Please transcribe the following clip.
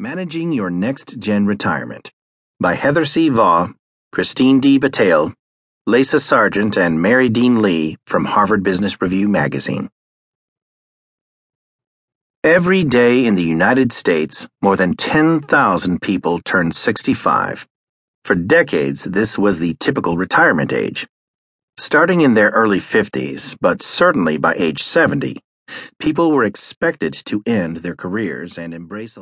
Managing Your Next Gen Retirement by Heather C. Vough, Christine D. Bataille, Leisa Sargent, and Mary Dean Lee from Harvard Business Review magazine. Every day in the United States, more than 10,000 people turn 65. For decades, this was the typical retirement age. Starting in their early 50s, but certainly by age 70, people were expected to end their careers and embrace a